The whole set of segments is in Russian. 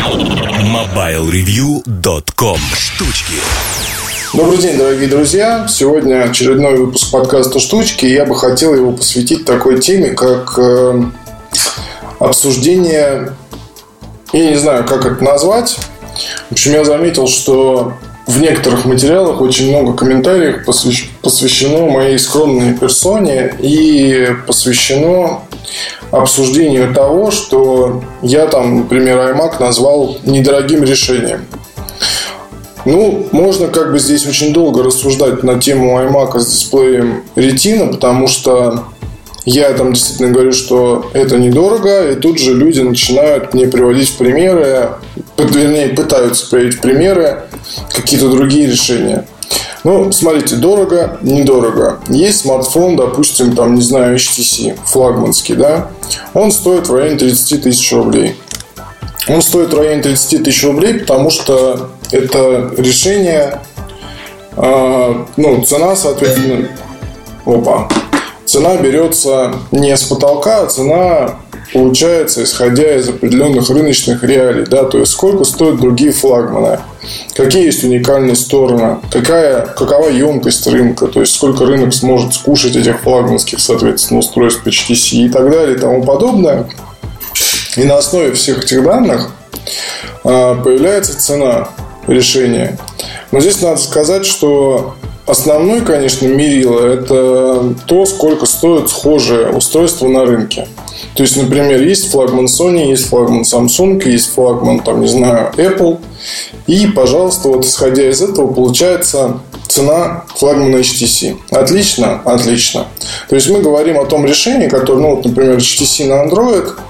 MobileReview.com Штучки Добрый день, дорогие друзья! Сегодня очередной выпуск подкаста «Штучки», и я бы хотел его посвятить такой теме, как э, обсуждение, я не знаю, как это назвать. В общем, я заметил, что в некоторых материалах очень много комментариев посвящено моей скромной персоне и посвящено обсуждению того, что я там, например, iMac назвал недорогим решением. Ну, можно как бы здесь очень долго рассуждать на тему iMac с дисплеем Retina, потому что я там действительно говорю, что это недорого, и тут же люди начинают мне приводить в примеры, вернее, пытаются приводить в примеры какие-то другие решения. Ну, смотрите, дорого, недорого. Есть смартфон, допустим, там, не знаю, HTC, флагманский, да? Он стоит в районе 30 тысяч рублей. Он стоит в районе 30 тысяч рублей, потому что это решение, э, ну, цена, соответственно, опа, цена берется не с потолка, а цена получается, исходя из определенных рыночных реалий, да, то есть сколько стоят другие флагманы, какие есть уникальные стороны, какая, какова емкость рынка, то есть сколько рынок сможет скушать этих флагманских, соответственно, устройств HTC и так далее и тому подобное. И на основе всех этих данных а, появляется цена решения. Но здесь надо сказать, что Основной, конечно, мерило – это то, сколько стоит схожее устройство на рынке. То есть, например, есть флагман Sony, есть флагман Samsung, есть флагман, там, не знаю, Apple. И, пожалуйста, вот исходя из этого, получается цена флагмана HTC. Отлично? Отлично. То есть, мы говорим о том решении, которое, ну, вот, например, HTC на Android –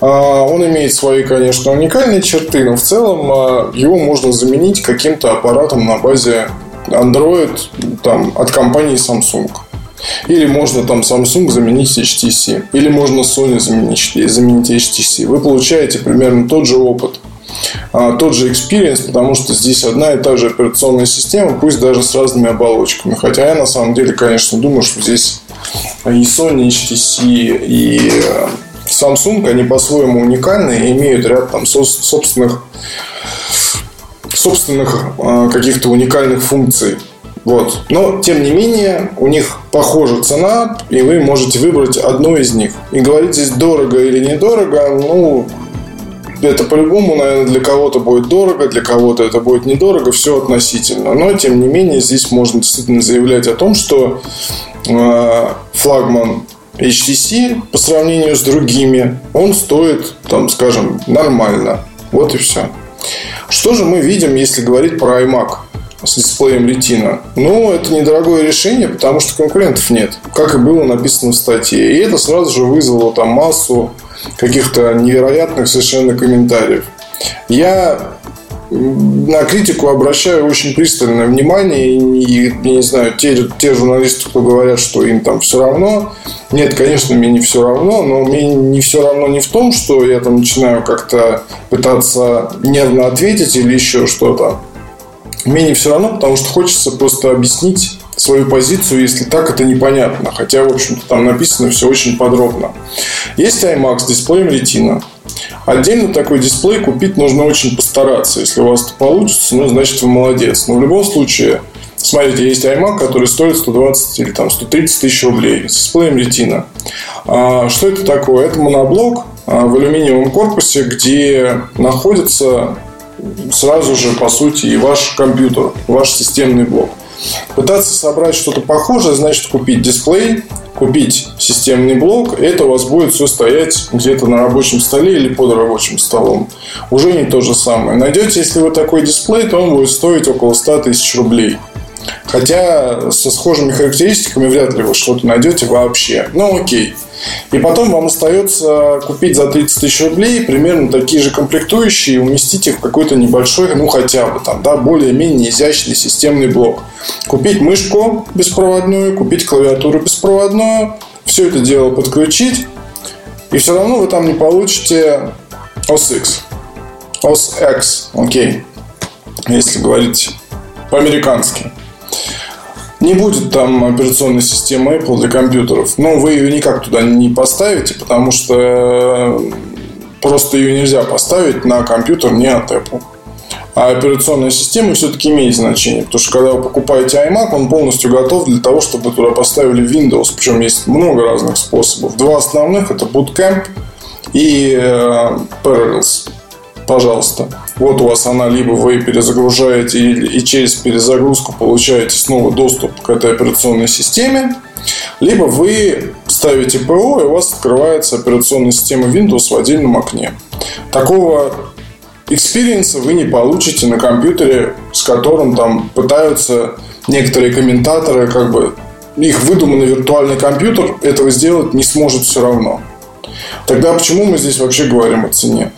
а, он имеет свои, конечно, уникальные черты, но в целом а, его можно заменить каким-то аппаратом на базе Android там, от компании Samsung. Или можно там Samsung заменить HTC. Или можно Sony заменить, заменить HTC. Вы получаете примерно тот же опыт. А, тот же experience, потому что здесь одна и та же операционная система, пусть даже с разными оболочками. Хотя я на самом деле, конечно, думаю, что здесь и Sony, и HTC, и э, Samsung, они по-своему уникальны и имеют ряд там собственных собственных э, каких-то уникальных функций. Вот. Но, тем не менее, у них похожа цена, и вы можете выбрать одну из них. И говорить здесь дорого или недорого, ну, это по-любому, наверное, для кого-то будет дорого, для кого-то это будет недорого, все относительно. Но, тем не менее, здесь можно действительно заявлять о том, что э, флагман HTC по сравнению с другими, он стоит, там, скажем, нормально. Вот и все. Что же мы видим, если говорить про iMac с дисплеем Retina? Ну, это недорогое решение, потому что конкурентов нет, как и было написано в статье. И это сразу же вызвало там массу каких-то невероятных совершенно комментариев. Я на критику обращаю очень пристальное внимание. И, не знаю, те, те журналисты, кто говорят, что им там все равно. Нет, конечно, мне не все равно, но мне не все равно не в том, что я там начинаю как-то пытаться нервно ответить или еще что-то. Мне не все равно, потому что хочется просто объяснить свою позицию, если так это непонятно. Хотя, в общем-то, там написано все очень подробно. Есть iMac с дисплеем Retina. Отдельно такой дисплей купить нужно очень постараться. Если у вас это получится, ну, значит, вы молодец. Но в любом случае, смотрите, есть iMac, который стоит 120 или там 130 тысяч рублей с дисплеем Retina. А, что это такое? Это моноблок а, в алюминиевом корпусе, где находится сразу же, по сути, и ваш компьютер, ваш системный блок. Пытаться собрать что-то похожее, значит купить дисплей, купить системный блок, это у вас будет все стоять где-то на рабочем столе или под рабочим столом. Уже не то же самое. Найдете, если вы такой дисплей, то он будет стоить около 100 тысяч рублей. Хотя со схожими характеристиками вряд ли вы что-то найдете вообще. Ну окей. И потом вам остается купить за 30 тысяч рублей примерно такие же комплектующие и уместить их в какой-то небольшой, ну хотя бы там, да, более-менее изящный системный блок. Купить мышку беспроводную, купить клавиатуру беспроводную, все это дело подключить, и все равно вы там не получите OS X. OS X, окей, если говорить по-американски. Не будет там операционной системы Apple для компьютеров. Но вы ее никак туда не поставите, потому что просто ее нельзя поставить на компьютер не от Apple. А операционная система все-таки имеет значение. Потому что когда вы покупаете iMac, он полностью готов для того, чтобы туда поставили Windows. Причем есть много разных способов. Два основных это Bootcamp и э, Parallels. Пожалуйста. Вот у вас она, либо вы перезагружаете и через перезагрузку получаете снова доступ к этой операционной системе, либо вы ставите ПО, и у вас открывается операционная система Windows в отдельном окне. Такого experience а вы не получите на компьютере, с которым там пытаются некоторые комментаторы, как бы их выдуманный виртуальный компьютер этого сделать не сможет все равно. Тогда почему мы здесь вообще говорим о цене?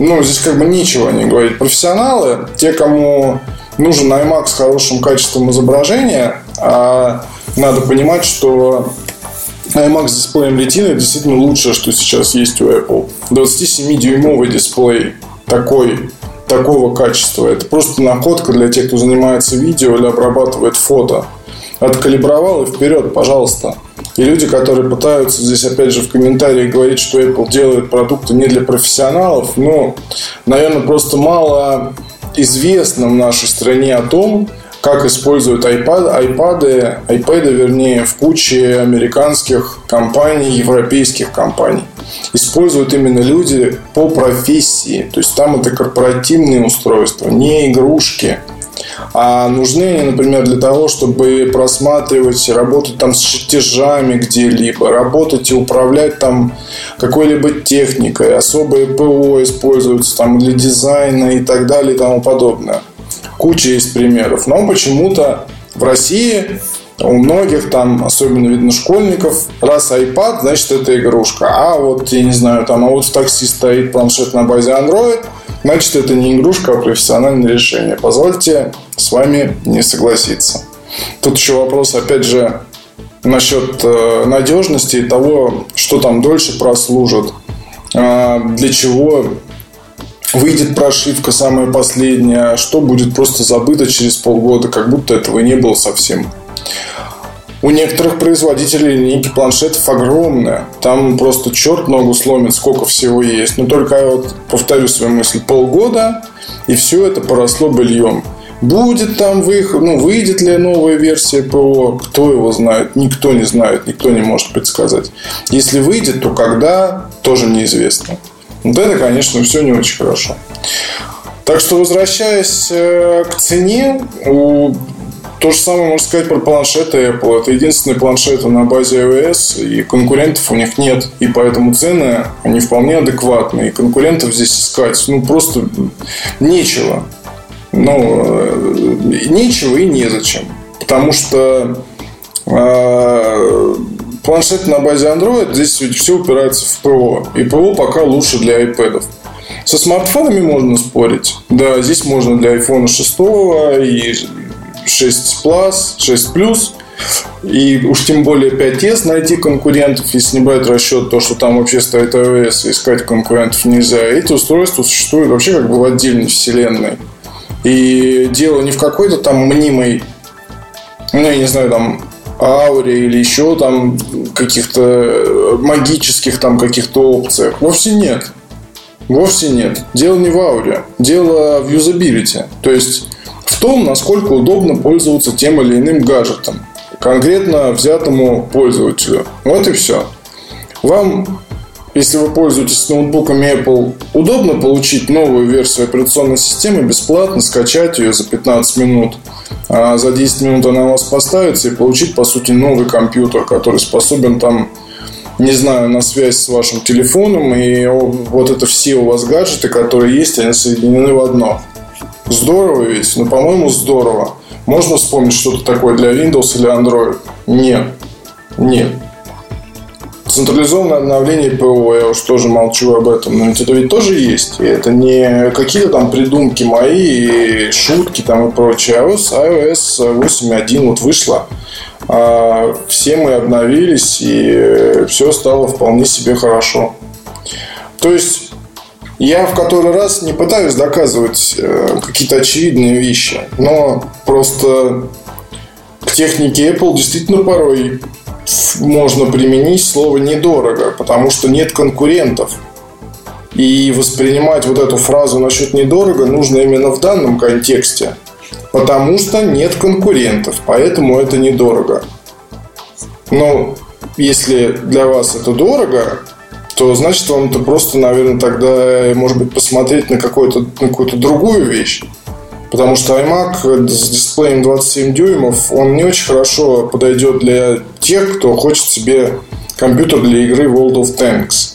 Ну, здесь как бы нечего не говорить. Профессионалы, те, кому нужен iMac с хорошим качеством изображения, а надо понимать, что iMac с дисплеем Retina действительно лучшее, что сейчас есть у Apple. 27-дюймовый дисплей такой, такого качества. Это просто находка для тех, кто занимается видео или обрабатывает фото. Откалибровал и вперед, пожалуйста. И люди, которые пытаются здесь, опять же, в комментариях говорить, что Apple делает продукты не для профессионалов, ну, наверное, просто мало известно в нашей стране о том, как используют iPad, iPad, iPad, вернее, в куче американских компаний, европейских компаний. Используют именно люди по профессии. То есть там это корпоративные устройства, не игрушки. А нужны они, например, для того, чтобы просматривать, работать там с чертежами где-либо, работать и управлять там какой-либо техникой. Особые ПО используются там для дизайна и так далее и тому подобное. Куча есть примеров. Но почему-то в России у многих там, особенно видно школьников, раз iPad, значит это игрушка. А вот, я не знаю, там, а вот в такси стоит планшет на базе Android, значит это не игрушка, а профессиональное решение. Позвольте с вами не согласиться. Тут еще вопрос, опять же, насчет э, надежности и того, что там дольше прослужит, э, для чего выйдет прошивка самая последняя, что будет просто забыто через полгода, как будто этого не было совсем. У некоторых производителей линейки планшетов огромная. Там просто черт ногу сломит, сколько всего есть. Но только вот повторю свою мысль. Полгода, и все это поросло быльем. Будет там выход, ну, выйдет ли новая версия ПО, кто его знает, никто не знает, никто не может предсказать. Если выйдет, то когда, тоже неизвестно. Вот это, конечно, все не очень хорошо. Так что, возвращаясь э, к цене, у то же самое можно сказать про планшеты Apple. Это единственные планшеты на базе iOS, и конкурентов у них нет. И поэтому цены, они вполне адекватные. И конкурентов здесь искать, ну, просто нечего. Ну, э, нечего и незачем. Потому что э, планшет на базе Android, здесь все упирается в ПО. И ПО пока лучше для iPad. Со смартфонами можно спорить. Да, здесь можно для iPhone 6 и 6 Plus, 6 Plus. И уж тем более 5S найти конкурентов, если не брать расчет то, что там вообще стоит iOS, искать конкурентов нельзя. Эти устройства существуют вообще как бы в отдельной вселенной. И дело не в какой-то там мнимой, ну, я не знаю, там, ауре или еще там каких-то магических там каких-то опциях. Вовсе нет. Вовсе нет. Дело не в ауре. Дело в юзабилити. То есть в том, насколько удобно пользоваться тем или иным гаджетом, конкретно взятому пользователю. Вот и все. Вам, если вы пользуетесь ноутбуками Apple, удобно получить новую версию операционной системы бесплатно, скачать ее за 15 минут. А за 10 минут она у вас поставится и получить, по сути, новый компьютер, который способен там не знаю, на связь с вашим телефоном, и вот это все у вас гаджеты, которые есть, они соединены в одно. Здорово ведь? Ну, по-моему, здорово. Можно вспомнить что-то такое для Windows или Android? Нет. Нет. Централизованное обновление ПО, я уж тоже молчу об этом, но это ведь тоже есть. И это не какие-то там придумки мои, и шутки там и прочее. А iOS 8.1 вот вышла. Все мы обновились, и все стало вполне себе хорошо. То есть я в который раз не пытаюсь доказывать э, какие-то очевидные вещи, но просто к технике Apple действительно порой можно применить слово недорого, потому что нет конкурентов. И воспринимать вот эту фразу насчет недорого нужно именно в данном контексте. Потому что нет конкурентов, поэтому это недорого. Но если для вас это дорого, то значит вам это просто, наверное, тогда, может быть, посмотреть на, какую-то, на какую-то другую вещь. Потому что iMac с дисплеем 27 дюймов, он не очень хорошо подойдет для тех, кто хочет себе компьютер для игры World of Tanks.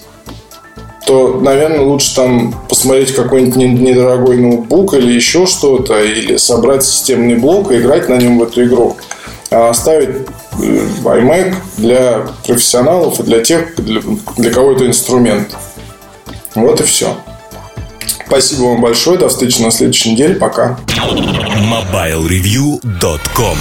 То, наверное, лучше там посмотреть какой-нибудь недорогой ноутбук или еще что-то, или собрать системный блок и играть на нем в эту игру. А оставить э, iMac для профессионалов и для тех, для, для кого это инструмент. Вот и все. Спасибо вам большое. До встречи на следующей неделе. Пока. MobileReview.com